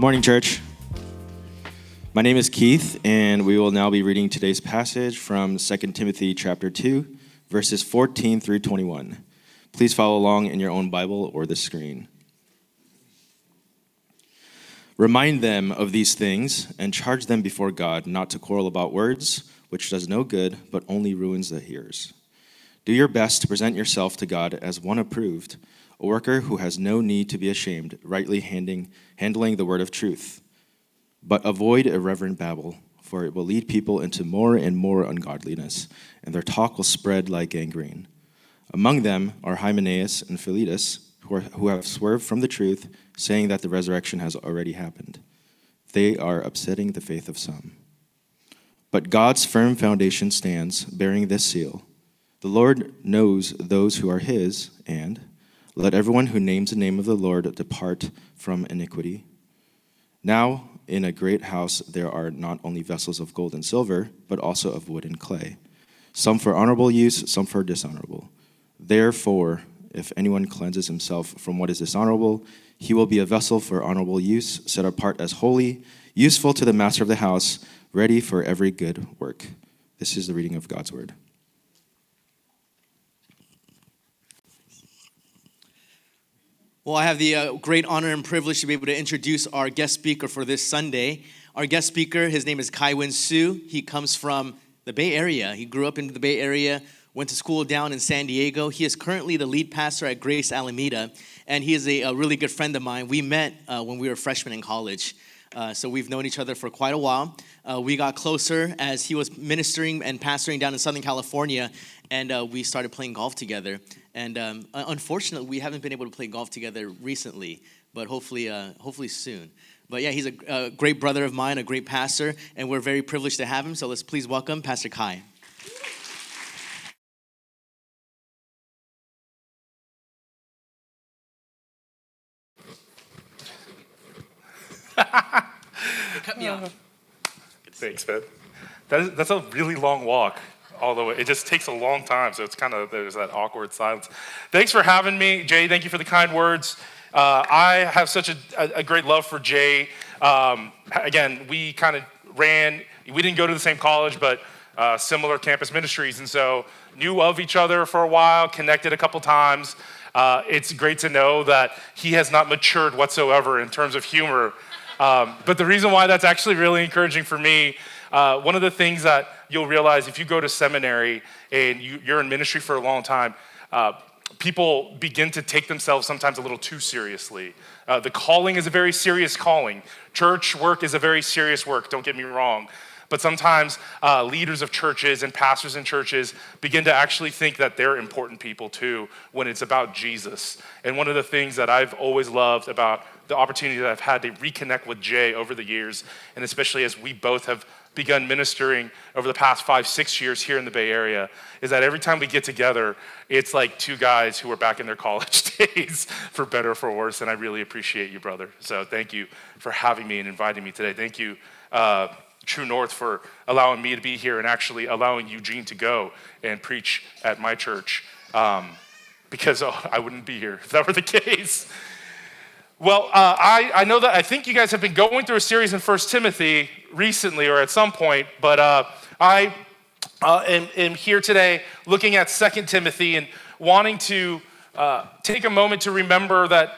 Good morning, church. My name is Keith, and we will now be reading today's passage from 2 Timothy chapter 2, verses 14 through 21. Please follow along in your own Bible or the screen. Remind them of these things and charge them before God not to quarrel about words, which does no good, but only ruins the hearers. Do your best to present yourself to God as one approved a worker who has no need to be ashamed, rightly handing, handling the word of truth. But avoid irreverent babble, for it will lead people into more and more ungodliness, and their talk will spread like gangrene. Among them are Hymenaeus and Philetus, who, are, who have swerved from the truth, saying that the resurrection has already happened. They are upsetting the faith of some. But God's firm foundation stands, bearing this seal The Lord knows those who are his, and let everyone who names the name of the Lord depart from iniquity. Now, in a great house, there are not only vessels of gold and silver, but also of wood and clay, some for honorable use, some for dishonorable. Therefore, if anyone cleanses himself from what is dishonorable, he will be a vessel for honorable use, set apart as holy, useful to the master of the house, ready for every good work. This is the reading of God's word. Well, I have the uh, great honor and privilege to be able to introduce our guest speaker for this Sunday. Our guest speaker, his name is Kaiwin Su. He comes from the Bay Area. He grew up in the Bay Area, went to school down in San Diego. He is currently the lead pastor at Grace Alameda, and he is a, a really good friend of mine. We met uh, when we were freshmen in college. Uh, so we've known each other for quite a while. Uh, we got closer as he was ministering and pastoring down in Southern California, and uh, we started playing golf together. And um, unfortunately, we haven't been able to play golf together recently, but hopefully, uh, hopefully soon. But yeah, he's a, a, great brother of mine, a great pastor, and we're very privileged to have him. So let's please welcome Pastor Kai. Cut me off. Thanks, man. That is, that's a really long walk all the way. It just takes a long time, so it's kind of there's that awkward silence. Thanks for having me, Jay. Thank you for the kind words. Uh, I have such a, a, great love for Jay. Um, again, we kind of ran. We didn't go to the same college, but uh, similar campus ministries, and so knew of each other for a while, connected a couple times. Uh, it's great to know that he has not matured whatsoever in terms of humor. Um, but the reason why that's actually really encouraging for me uh, one of the things that you'll realize if you go to seminary and you, are in ministry for a long time, uh, people begin to take themselves sometimes a little too seriously. Uh, the calling is a very serious calling. Church work is a very serious work, don't get me wrong. But sometimes uh, leaders of churches and pastors in churches begin to actually think that they're important people too when it's about Jesus. And one of the things that I've always loved about the opportunity that I've had to reconnect with Jay over the years, and especially as we both have begun ministering over the past five, six years here in the Bay Area is that every time we get together, it's like two guys who are back in their college days, for better or for worse. And I really appreciate you, brother. So thank you for having me and inviting me today. Thank you, uh, True North, for allowing me to be here and actually allowing Eugene to go and preach at my church. Um, because oh, I wouldn't be here if that were the case. Well, uh, I, I know that I think you guys have been going through a series in First Timothy recently or at some point, but uh, I uh, am, am, here today looking at Second Timothy and wanting to uh, take a moment to remember that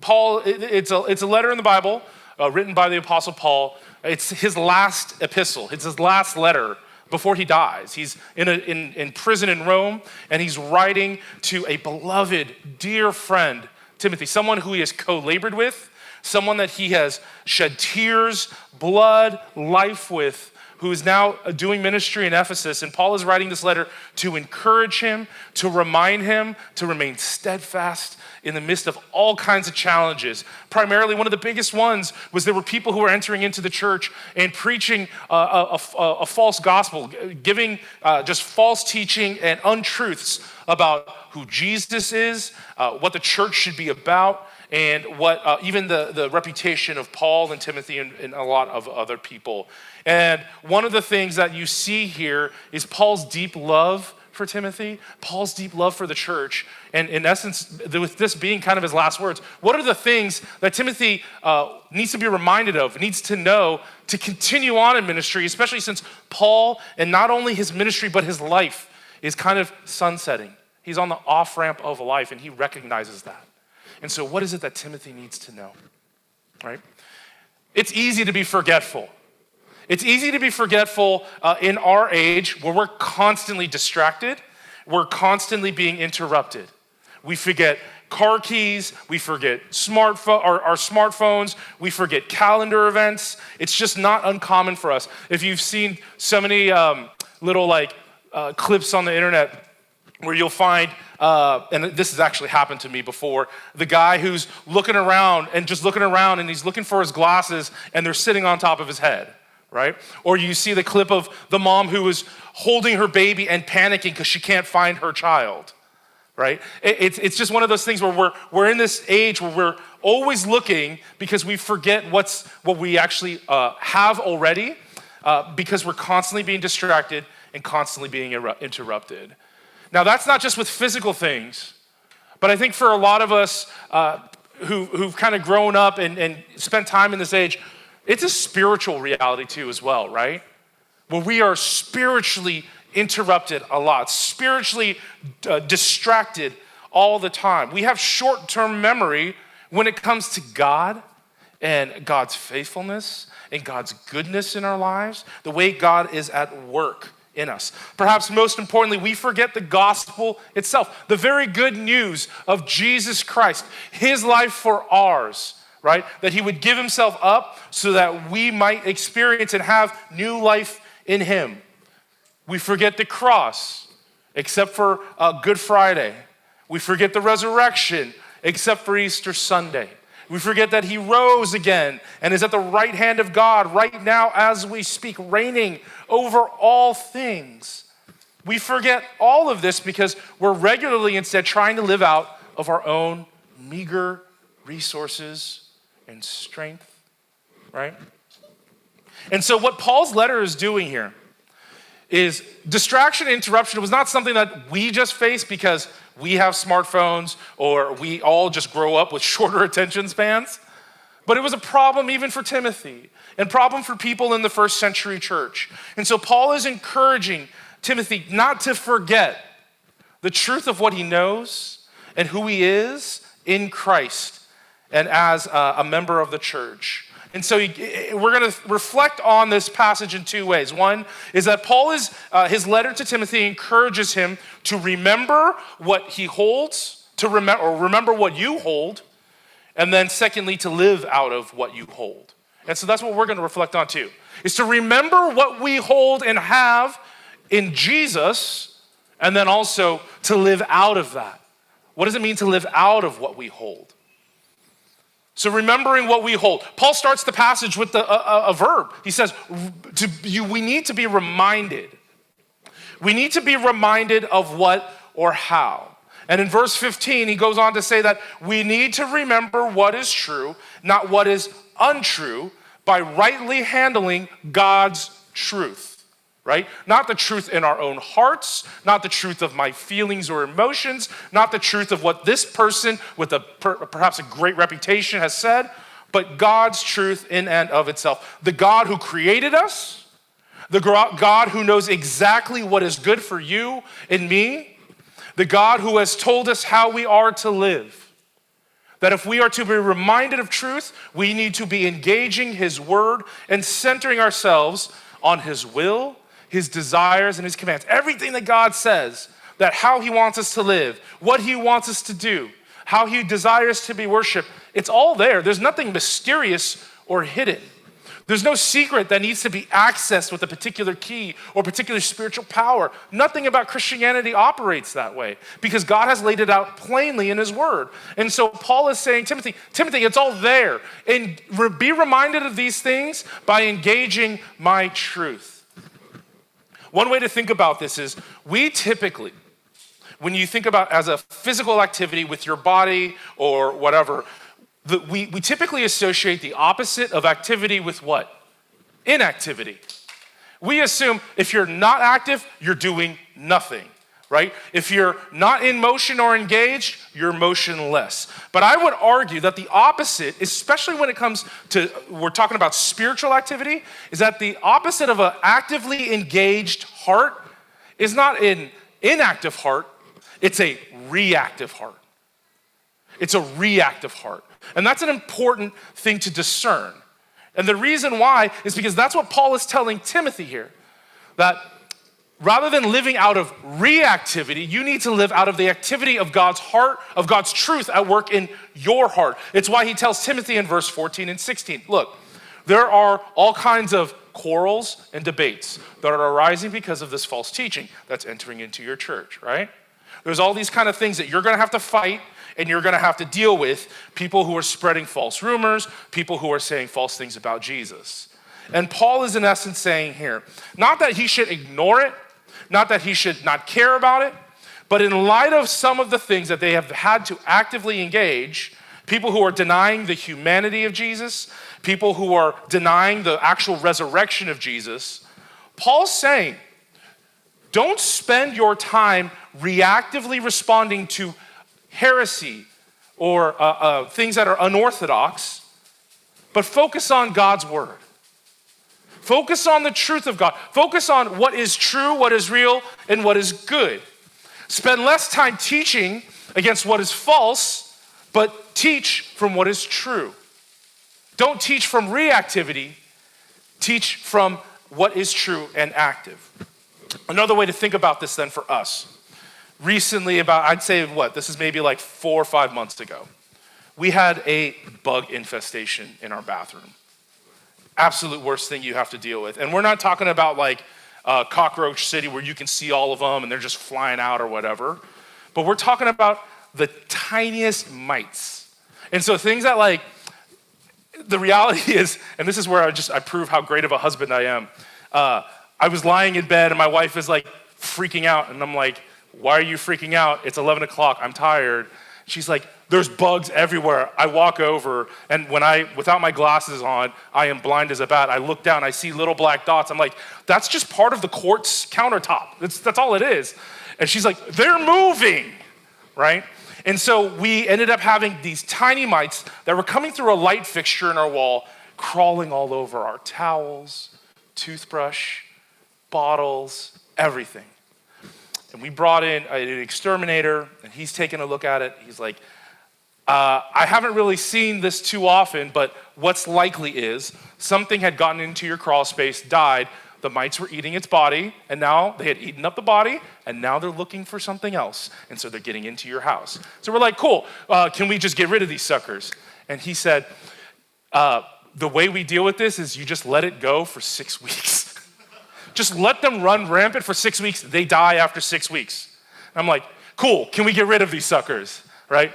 Paul, it, it's, a, it's a letter in the Bible uh, written by the Apostle Paul. It's his last epistle, it's his last letter before he dies. He's in, a, in, in prison in Rome, and he's writing to a beloved, dear friend Timothy, someone who he has co labored with, someone that he has shed tears, blood, life with, who is now doing ministry in Ephesus. And Paul is writing this letter to encourage him, to remind him to remain steadfast in the midst of all kinds of challenges. Primarily, one of the biggest ones was there were people who were entering into the church and preaching a, a, a, a false gospel, giving uh, just false teaching and untruths about who Jesus is, uh, what the church should be about, and what uh, even the, the reputation of Paul and Timothy and, and, a lot of other people. And one of the things that you see here is Paul's deep love for Timothy, Paul's deep love for the church, and in essence, with this being kind of his last words, what are the things that Timothy uh, needs to be reminded of, needs to know to continue on in ministry, especially since Paul, and not only his ministry, but his life is kind of sunsetting. He's on the off ramp of life, and he recognizes that. And so, what is it that Timothy needs to know? Right? It's easy to be forgetful. It's easy to be forgetful uh, in our age where we're constantly distracted, we're constantly being interrupted. We forget car keys, we forget smartphone, our, our smartphones, we forget calendar events. It's just not uncommon for us. If you've seen so many um, little like uh, clips on the internet where you'll find, uh, and this has actually happened to me before, the guy who's looking around and just looking around and he's looking for his glasses and they're sitting on top of his head, right? Or you see the clip of the mom who is holding her baby and panicking because she can't find her child, right? It's, it's just one of those things where we're, we're in this age where we're always looking because we forget what's, what we actually uh, have already uh, because we're constantly being distracted and constantly being interrupted. Now, that's not just with physical things, but I think for a lot of us uh, who, who've kind of grown up and, and spent time in this age, it's a spiritual reality too, as well, right? Where we are spiritually interrupted a lot, spiritually uh, distracted all the time. We have short term memory when it comes to God and God's faithfulness and God's goodness in our lives, the way God is at work in us. Perhaps most importantly, we forget the gospel itself, the very good news of Jesus Christ, his life for ours, right? That he would give himself up so that we might experience and have new life in him. We forget the cross, except for uh, Good Friday. We forget the resurrection, except for Easter Sunday. We forget that he rose again and is at the right hand of God right now as we speak, reigning over all things. We forget all of this because we're regularly instead trying to live out of our own meager resources and strength, right? And so, what Paul's letter is doing here is distraction interruption was not something that we just face because we have smartphones or we all just grow up with shorter attention spans. But it was a problem even for Timothy and problem for people in the first century church. And so Paul is encouraging Timothy not to forget the truth of what he knows and who he is in Christ and as a member of the church. And so we're going to reflect on this passage in two ways. One is that Paul is, uh, his letter to Timothy encourages him to remember what he holds, to remember, or remember what you hold, and then secondly, to live out of what you hold. And so that's what we're going to reflect on too, is to remember what we hold and have in Jesus, and then also to live out of that. What does it mean to live out of what we hold? So, remembering what we hold. Paul starts the passage with the, a, a, verb. He says, to, you, We need to be reminded. We need to be reminded of what or how. And in verse 15, he goes on to say that we need to remember what is true, not what is untrue, by rightly handling God's truth right? Not the truth in our own hearts, not the truth of my feelings or emotions, not the truth of what this person with a perhaps a great reputation has said, but God's truth in and of itself. The God who created us, the God who knows exactly what is good for you and me, the God who has told us how we are to live. That if we are to be reminded of truth, we need to be engaging His word and centering ourselves on His will his desires and his commands. Everything that God says, that how he wants us to live, what he wants us to do, how he desires to be worshiped, it's all there. There's nothing mysterious or hidden. There's no secret that needs to be accessed with a particular key or particular spiritual power. Nothing about Christianity operates that way because God has laid it out plainly in His Word. And so Paul is saying, Timothy, Timothy, it's all there. And be reminded of these things by engaging my truth. One way to think about this is we typically, when you think about as a physical activity with your body or whatever, the, we, we typically associate the opposite of activity with what? Inactivity. We assume if you're not active, you're doing nothing, right? If you're not in motion or engaged, you're motionless. But I would argue that the opposite, especially when it comes to, we're talking about spiritual activity, is that the opposite of an actively engaged heart is not an inactive heart, it's a reactive heart. It's a reactive heart. And that's an important thing to discern. And the reason why is because that's what Paul is telling Timothy here that rather than living out of reactivity, you need to live out of the activity of God's heart, of God's truth at work in your heart. It's why he tells Timothy in verse 14 and 16 look, there are all kinds of quarrels and debates that are arising because of this false teaching that's entering into your church, right? There's all these kind of things that you're to have to fight and you're to have to deal with people who are spreading false rumors, people who are saying false things about Jesus. And Paul is in essence saying here, not that he should ignore it, not that he should not care about it, but in light of some of the things that they have had to actively engage, people who are denying the humanity of Jesus, people who are denying the actual resurrection of Jesus, Paul's saying, don't spend your time reactively responding to heresy or uh, uh, things that are unorthodox, but focus on God's word. Focus on the truth of God. Focus on what is true, what is real, and what is good. Spend less time teaching against what is false, but teach from what is true. Don't teach from reactivity, teach from what is true and active. Another way to think about this then for us recently, about, I'd say what, this is maybe like four or five months ago, we had a bug infestation in our bathroom. Absolute worst thing you have to deal with. And we're not talking about like uh, Cockroach City where you can see all of them and they're just flying out or whatever, but we're talking about the tiniest mites. And so things that like, the reality is, and this is where I just I prove how great of a husband I am. Uh, I was lying in bed and my wife is like freaking out, and I'm like, why are you freaking out? It's 11 o'clock. I'm tired. She's like, There's bugs everywhere. I walk over, and when I, without my glasses on, I am blind as a bat. I look down, I see little black dots. I'm like, That's just part of the quartz countertop. That's, that's all it is. And she's like, They're moving, right? And so we ended up having these tiny mites that were coming through a light fixture in our wall, crawling all over our towels, toothbrush, bottles, everything. And we brought in an exterminator, and he's taking a look at it. He's like, uh, I haven't really seen this too often, but what's likely is something had gotten into your crawl space, died, the mites were eating its body, and now they had eaten up the body, and now they're looking for something else. And so they're getting into your house. So we're like, cool, uh, can we just get rid of these suckers? And he said, uh, the way we deal with this is you just let it go for six weeks. Just let them run rampant for six weeks. They die after six weeks. I'm like, cool, can we get rid of these suckers, right?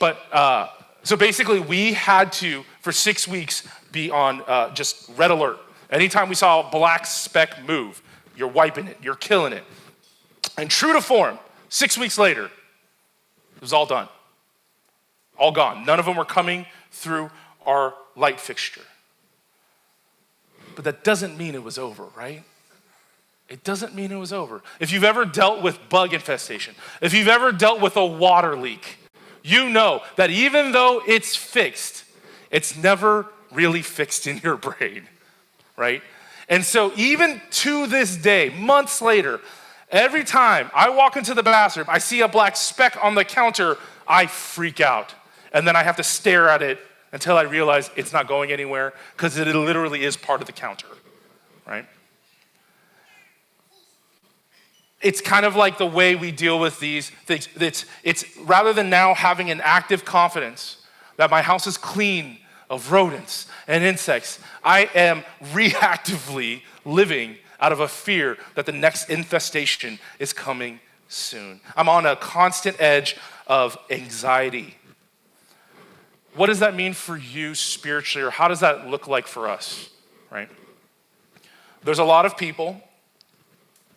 But uh, so basically, we had to, for six weeks, be on uh, just red alert. Anytime we saw a black speck move, you're wiping it, you're killing it. And true to form, six weeks later, it was all done. All gone. None of them were coming through our light fixture. But that doesn't mean it was over, right? it doesn't mean it was over. If you've ever dealt with bug infestation, if you've ever dealt with a water leak, you know that even though it's fixed, it's never really fixed in your brain, right? And so, even to this day, months later, every time I walk into the bathroom, I see a black speck on the counter, I freak out. And then I have to stare at it until I realize it's not going anywhere because it literally is part of the counter, right? It's kind of like the way we deal with these things. It's, it's rather than now having an active confidence that my house is clean of rodents and insects, I am reactively living out of a fear that the next infestation is coming soon. I'm on a constant edge of anxiety. What does that mean for you spiritually, or how does that look like for us, right? There's a lot of people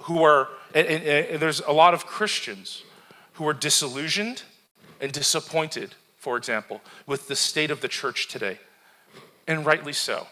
who are and, and, and there's a lot of Christians who are disillusioned and disappointed, for example, with the state of the church today, and rightly so.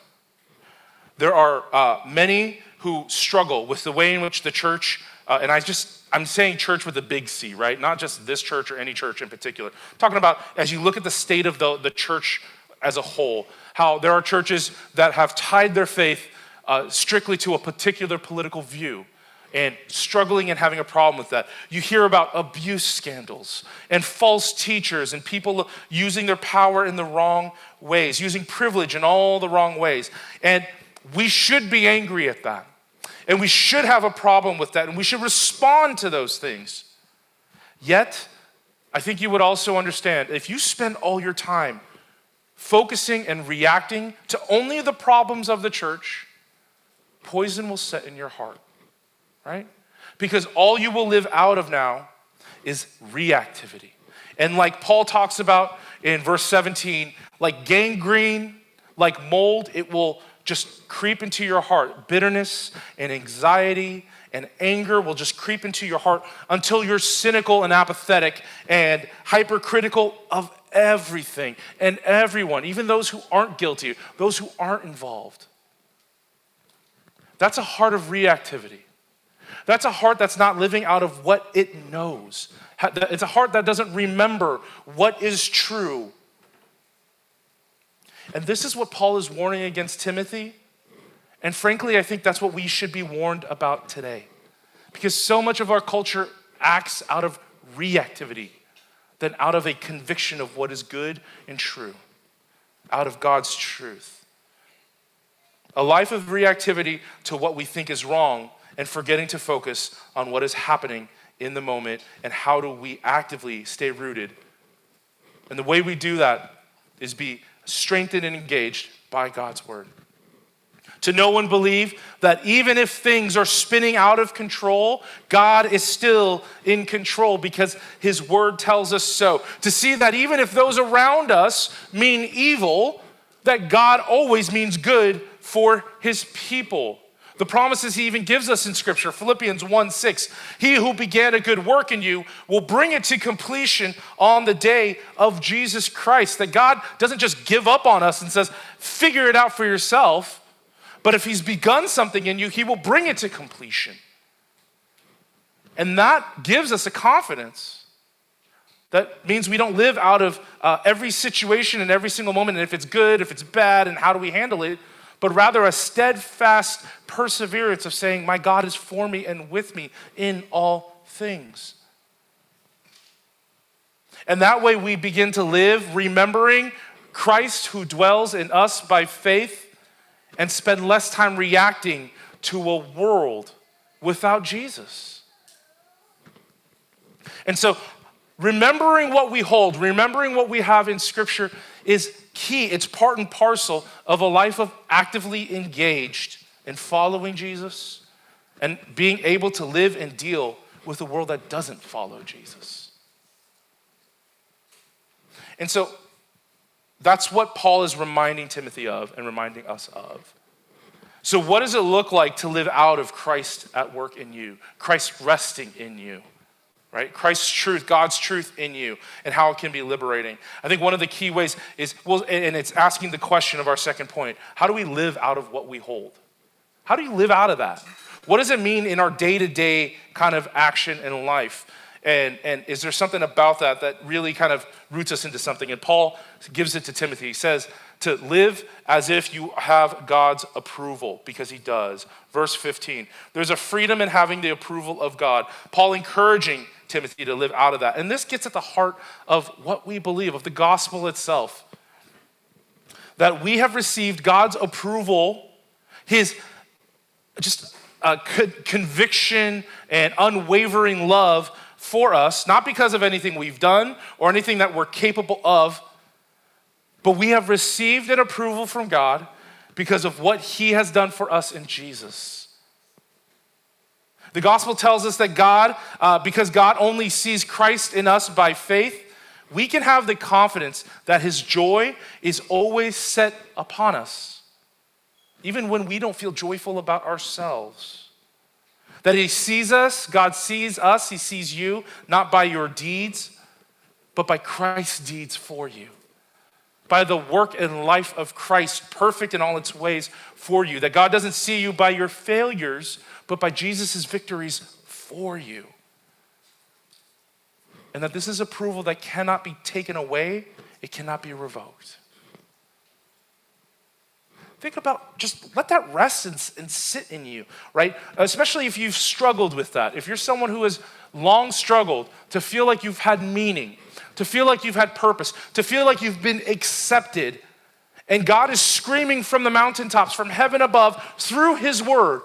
There are uh, many who struggle with the way in which the church, uh, and I just, I'm saying church with a big C, right? Not just this church or any church in particular. I'm talking about as you look at the state of the, the church as a whole, how there are churches that have tied their faith uh, strictly to a particular political view and struggling and having a problem with that. You hear about abuse scandals and false teachers and people using their power in the wrong ways, using privilege in all the wrong ways. And we should be angry at that. And we should have a problem with that. And we should respond to those things. Yet, I think you would also understand if you spend all your time focusing and reacting to only the problems of the church, poison will set in your heart right? Because all you will live out of now is reactivity. And like Paul talks about in verse 17, like gangrene, like mold, it will just creep into your heart. Bitterness and anxiety and anger will just creep into your heart until you're cynical and apathetic and hypercritical of everything and everyone, even those who aren't guilty, those who aren't involved. That's a heart of reactivity. That's a heart that's not living out of what it knows. It's a heart that doesn't remember what is true. And this is what Paul is warning against Timothy. And frankly, I think that's what we should be warned about today. Because so much of our culture acts out of reactivity than out of a conviction of what is good and true, out of God's truth. A life of reactivity to what we think is wrong and forgetting to focus on what is happening in the moment and how do we actively stay rooted. And the way we do that is be strengthened and engaged by God's word. To know and believe that even if things are spinning out of control, God is still in control because His word tells us so. To see that even if those around us mean evil, that God always means good for His people. The promises he even gives us in Scripture, Philippians 1 6, he who began a good work in you will bring it to completion on the day of Jesus Christ. That God doesn't just give up on us and says, figure it out for yourself, but if he's begun something in you, he will bring it to completion. And that gives us a confidence. That means we don't live out of uh, every situation and every single moment, and if it's good, if it's bad, and how do we handle it but rather a steadfast perseverance of saying, My God is for me and with me in all things. And that way we begin to live remembering Christ who dwells in us by faith and spend less time reacting to a world without Jesus. And so, remembering what we hold, remembering what we have in Scripture is key. It's part and parcel of a life of actively engaged in following Jesus and being able to live and deal with a world that doesn't follow Jesus. And so that's what Paul is reminding Timothy of and reminding us of. So, what does it look like to live out of Christ at work in you, Christ resting in you? Right? Christ's truth, God's truth in you, and how it can be liberating. I think one of the key ways is, well, and it's asking the question of our second point how do we live out of what we hold? How do you live out of that? What does it mean in our day to day kind of action in life? And, and is there something about that that really kind of roots us into something? And Paul gives it to Timothy. He says, to live as if you have God's approval, because he does. Verse 15, there's a freedom in having the approval of God. Paul encouraging Timothy to live out of that. And this gets at the heart of what we believe, of the gospel itself. That we have received God's approval, his just uh, conviction and unwavering love for us, not because of anything we've done or anything that we're capable of, but we have received an approval from God because of what he has done for us in Jesus. The gospel tells us that God, uh, because God only sees Christ in us by faith, we can have the confidence that his joy is always set upon us, even when we don't feel joyful about ourselves. That he sees us, God sees us, he sees you, not by your deeds, but by Christ's deeds for you. By the work and life of Christ, perfect in all its ways for you. That God doesn't see you by your failures, but by Jesus' victories for you. and that this is approval that cannot be taken away, it cannot be revoked. Think about just let that rest and, and, sit in you, right? Especially if you've struggled with that. If you're someone who has long struggled to feel like you've had meaning, to feel like you've had purpose, to feel like you've been accepted, and God is screaming from the mountaintops, from heaven above, through His word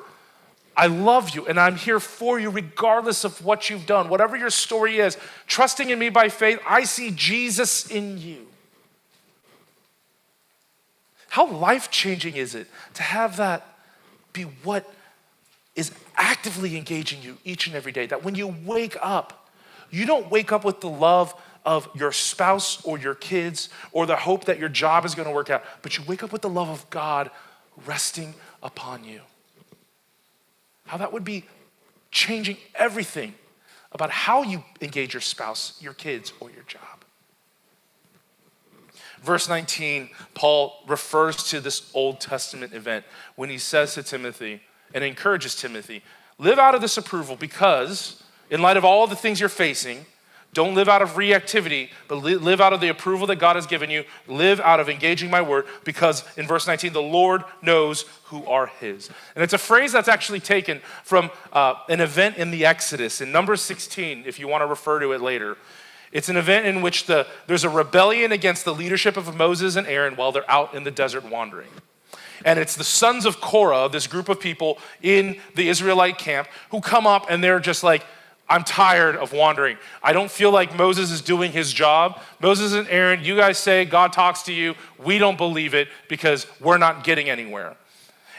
I love you and I'm here for you regardless of what you've done. Whatever your story is, trusting in me by faith, I see Jesus in you. How life changing is it to have that be what is actively engaging you each and every day? That when you wake up, you don't wake up with the love of your spouse or your kids or the hope that your job is going to work out, but you wake up with the love of God resting upon you how that would be changing everything about how you engage your spouse, your kids, or your job. Verse 19, Paul refers to this Old Testament event when he says to Timothy and encourages Timothy live out of this approval because, in light of all the things you're facing, don't live out of reactivity, but live out of the approval that God has given you. Live out of engaging my word because in verse 19, the Lord knows who are his. And it's a phrase that's actually taken from uh, an event in the Exodus in Numbers 16, if you want to refer to it later. It's an event in which the, there's a rebellion against the leadership of Moses and Aaron while they're out in the desert wandering. And it's the sons of Korah, this group of people in the Israelite camp, who come up and they're just like, I'm tired of wandering. I don't feel like Moses is doing his job. Moses and Aaron, you guys say God talks to you. We don't believe it because we're not getting anywhere.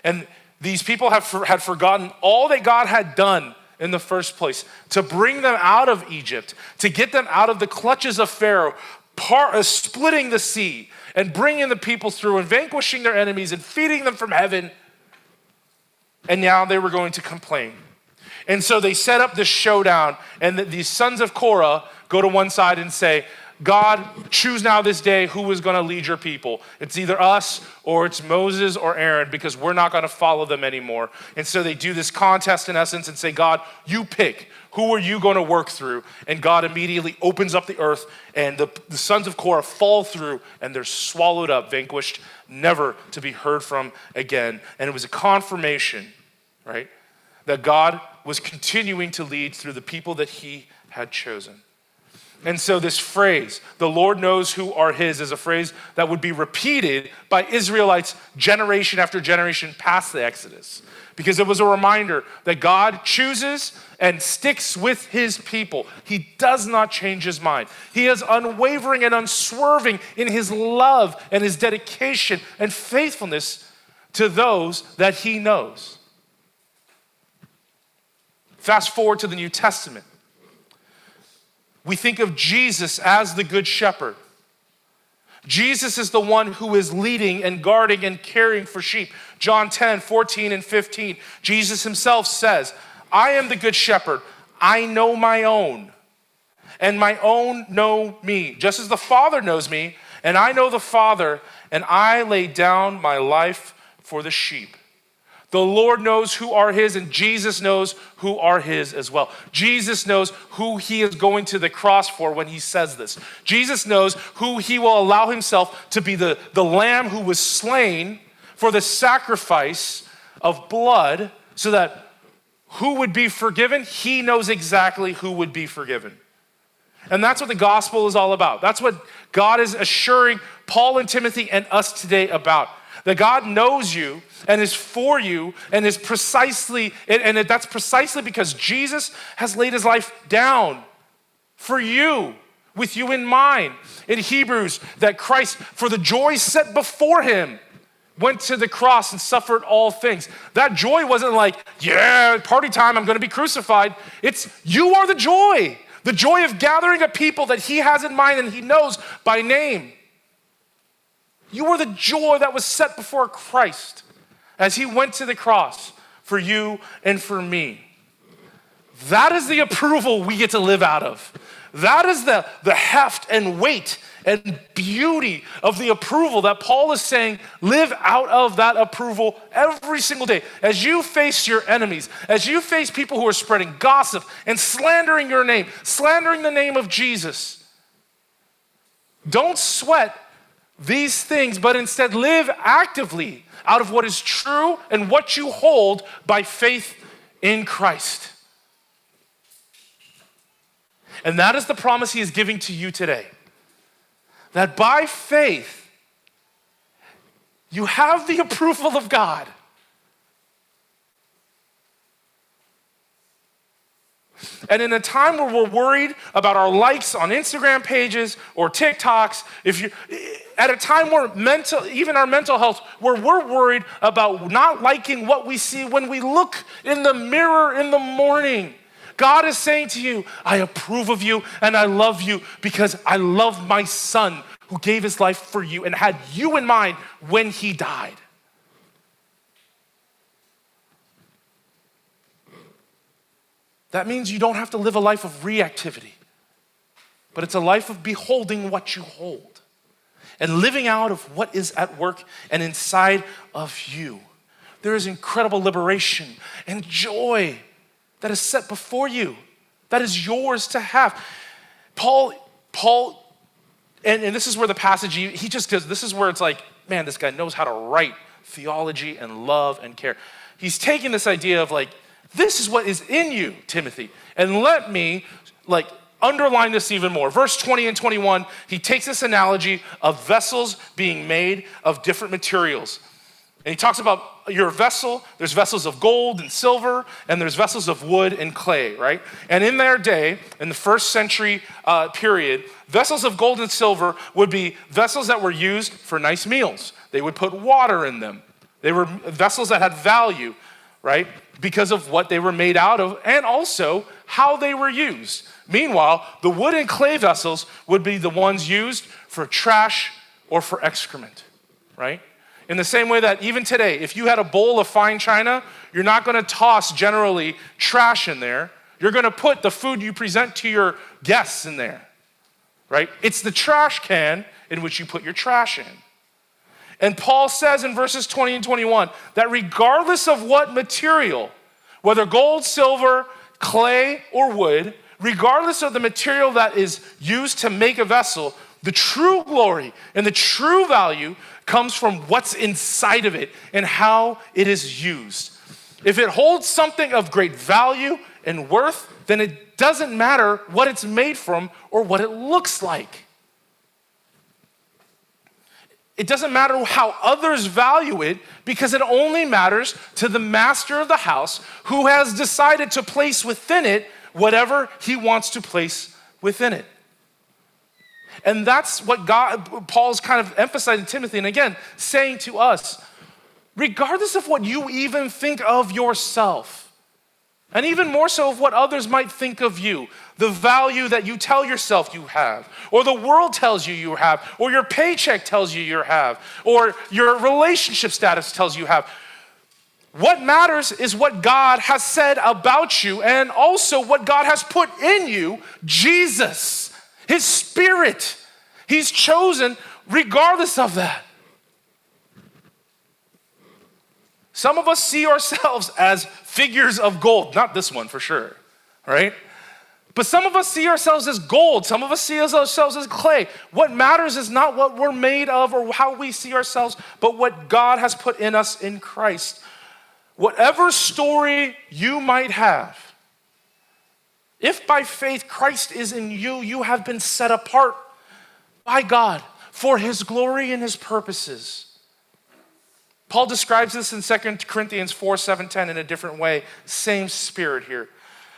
And these people have for, had forgotten all that God had done in the first place to bring them out of Egypt, to get them out of the clutches of Pharaoh, part, uh, splitting the sea and bringing the people through and vanquishing their enemies and feeding them from heaven. And now they were going to complain. And so they set up this showdown, and the, these sons of Korah go to one side and say, God, choose now this day who is going to lead your people. It's either us or it's Moses or Aaron because we're not going to follow them anymore. And so they do this contest in essence and say, God, you pick. Who are you going to work through? And God immediately opens up the earth, and the, the sons of Korah fall through, and they're swallowed up, vanquished, never to be heard from again. And it was a confirmation, right, that God was continuing to lead through the people that he had chosen. And so, this phrase, the Lord knows who are his, is a phrase that would be repeated by Israelites generation after generation past the Exodus. Because it was a reminder that God chooses and sticks with his people. He does not change his mind. He is unwavering and unswerving in his love and his dedication and faithfulness to those that he knows. Fast forward to the New Testament. We think of Jesus as the Good Shepherd. Jesus is the one who is leading and guarding and caring for sheep. John 10, 14, and 15. Jesus himself says, I am the Good Shepherd. I know my own, and my own know me, just as the Father knows me, and I know the Father, and I lay down my life for the sheep. The Lord knows who are His, and Jesus knows who are His as well. Jesus knows who He is going to the cross for when He says this. Jesus knows who He will allow Himself to be the, the Lamb who was slain for the sacrifice of blood so that who would be forgiven? He knows exactly who would be forgiven. And that's what the gospel is all about. That's what God is assuring Paul and Timothy and us today about that God knows you and is for you and is precisely, and that's precisely because Jesus has laid his life down for you, with you in mind. In Hebrews, that Christ, for the joy set before him, went to the cross and suffered all things. That joy wasn't like, yeah, party time, I'm gonna be crucified. It's you are the joy, the joy of gathering a people that he has in mind and he knows by name. You were the joy that was set before Christ as he went to the cross for you and for me. That is the approval we get to live out of. That is the, the heft and weight and beauty of the approval that Paul is saying, live out of that approval every single day. As you face your enemies, as you face people who are spreading gossip and slandering your name, slandering the name of Jesus, don't sweat these things, but instead live actively out of what is true and what you hold by faith in Christ. And that is the promise he is giving to you today. That by faith, you have the approval of God. And in a time where we're worried about our likes on Instagram pages or TikToks, if you at a time where mental even our mental health where we're worried about not liking what we see when we look in the mirror in the morning. God is saying to you, I approve of you and I love you because I love my son who gave his life for you and had you in mind when he died. That means you don't have to live a life of reactivity, but it's a life of beholding what you hold and living out of what is at work and inside of you. There is incredible liberation and joy that is set before you, that is yours to have. Paul, Paul, and, and this is where the passage, he, just goes, this is where it's like, man, this guy knows how to write theology and love and care. He's taking this idea of like, this is what is in you, Timothy. And let me like underline this even more. Verse 20 and 21, he takes this analogy of vessels being made of different materials. And he talks about your vessel, there's vessels of gold and silver, and there's vessels of wood and clay, right? And in their day, in the first century uh, period, vessels of gold and silver would be vessels that were used for nice meals. They would put water in them. They were vessels that had value, right? Because of what they were made out of and also how they were used. Meanwhile, the wood and clay vessels would be the ones used for trash or for excrement, right? In the same way that even today, if you had a bowl of fine china, you're not gonna toss generally trash in there. You're gonna put the food you present to your guests in there, right? It's the trash can in which you put your trash in. And Paul says in verses 20 and 21 that regardless of what material, whether gold, silver, clay, or wood, regardless of the material that is used to make a vessel, the true glory and the true value comes from what's inside of it and how it is used. If it holds something of great value and worth, then it doesn't matter what it's made from or what it looks like. It doesn't matter how others value it because it only matters to the master of the house who has decided to place within it whatever he wants to place within it. And that's what God, Paul's kind of emphasizing Timothy, and again, saying to us, regardless of what you even think of yourself, and even more so of what others might think of you, the value that you tell yourself you have, or the world tells you you have, or your paycheck tells you you have, or your relationship status tells you have. What matters is what God has said about you and also what God has put in you Jesus. His Spirit. He's chosen regardless of that. Some of us see ourselves as figures of gold, not this one for sure, right? But some of us see ourselves as gold, some of us see ourselves as clay. What matters is not what we're made of or how we see ourselves, but what God has put in us in Christ. Whatever story you might have, if by faith Christ is in you, you have been set apart by God for his glory and his purposes. Paul describes this in 2 Corinthians 4 7 10 in a different way. Same spirit here.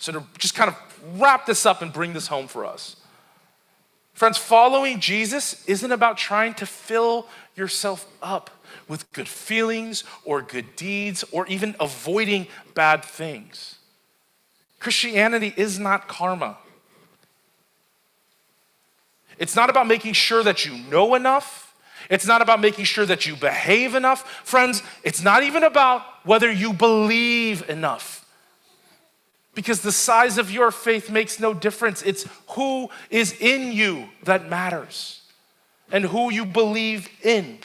So, to just kind of wrap this up and bring this home for us, Friends, following Jesus isn't about trying to fill yourself up with good feelings or good deeds or even avoiding bad things. Christianity is not karma. It's not about making sure that you know enough. It's not about making sure that you behave enough. Friends, it's not even about whether you believe enough. Because the size of your faith makes no difference. It's who is in you that matters and who you believe in.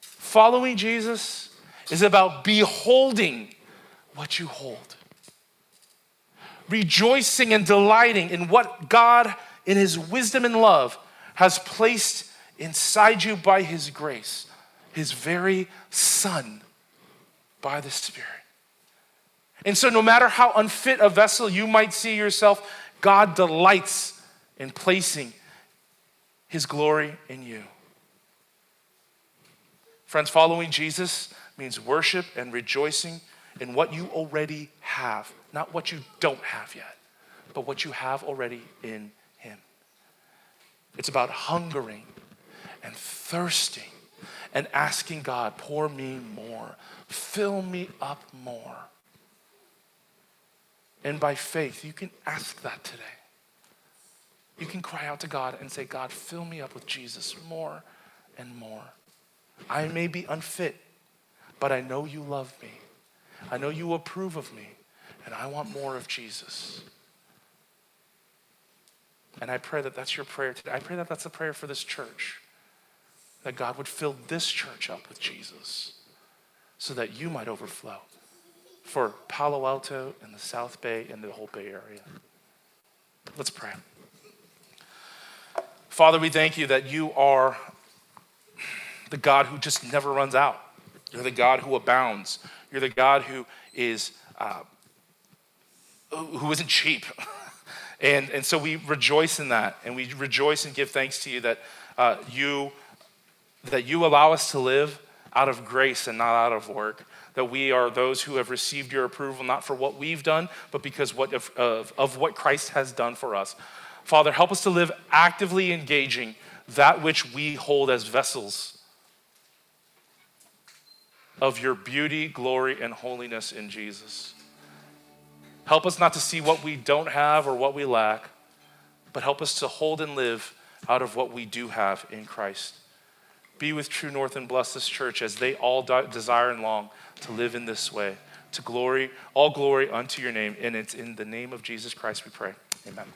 Following Jesus is about beholding what you hold, rejoicing and delighting in what God, in His wisdom and love, has placed inside you by His grace, His very Son, by the Spirit. And so, no matter how unfit a vessel you might see yourself, God delights in placing His glory in you. Friends, following Jesus means worship and rejoicing in what you already have, not what you don't have yet, but what you have already in Him. It's about hungering and thirsting and asking God, pour me more, fill me up more. And by faith, you can ask that today. You can cry out to God and say, God, fill me up with Jesus more and more. I may be unfit, but I know you love me. I know you approve of me, and I want more of Jesus. And I pray that that's your prayer today. I pray that that's a prayer for this church, that God would fill this church up with Jesus so that you might overflow for Palo Alto and the South Bay and the whole Bay Area. Let's pray. Father, we thank you that you are the God who just never runs out. You're the God who abounds. You're the God who is uh, who isn't cheap. and, and so we rejoice in that, and we rejoice and give thanks to you that uh, you that you allow us to live out of grace and not out of work that we are those who have received your approval, not for what we've done, but because what of, of, of what Christ has done for us. Father, help us to live actively engaging that which we hold as vessels of your beauty, glory, and holiness in Jesus. Help us not to see what we don't have or what we lack, but help us to hold and live out of what we do have in Christ. Be with True North and bless this church as they all desire and long to live in this way, to glory, all glory unto your name. And it's in the name of Jesus Christ we pray. Amen.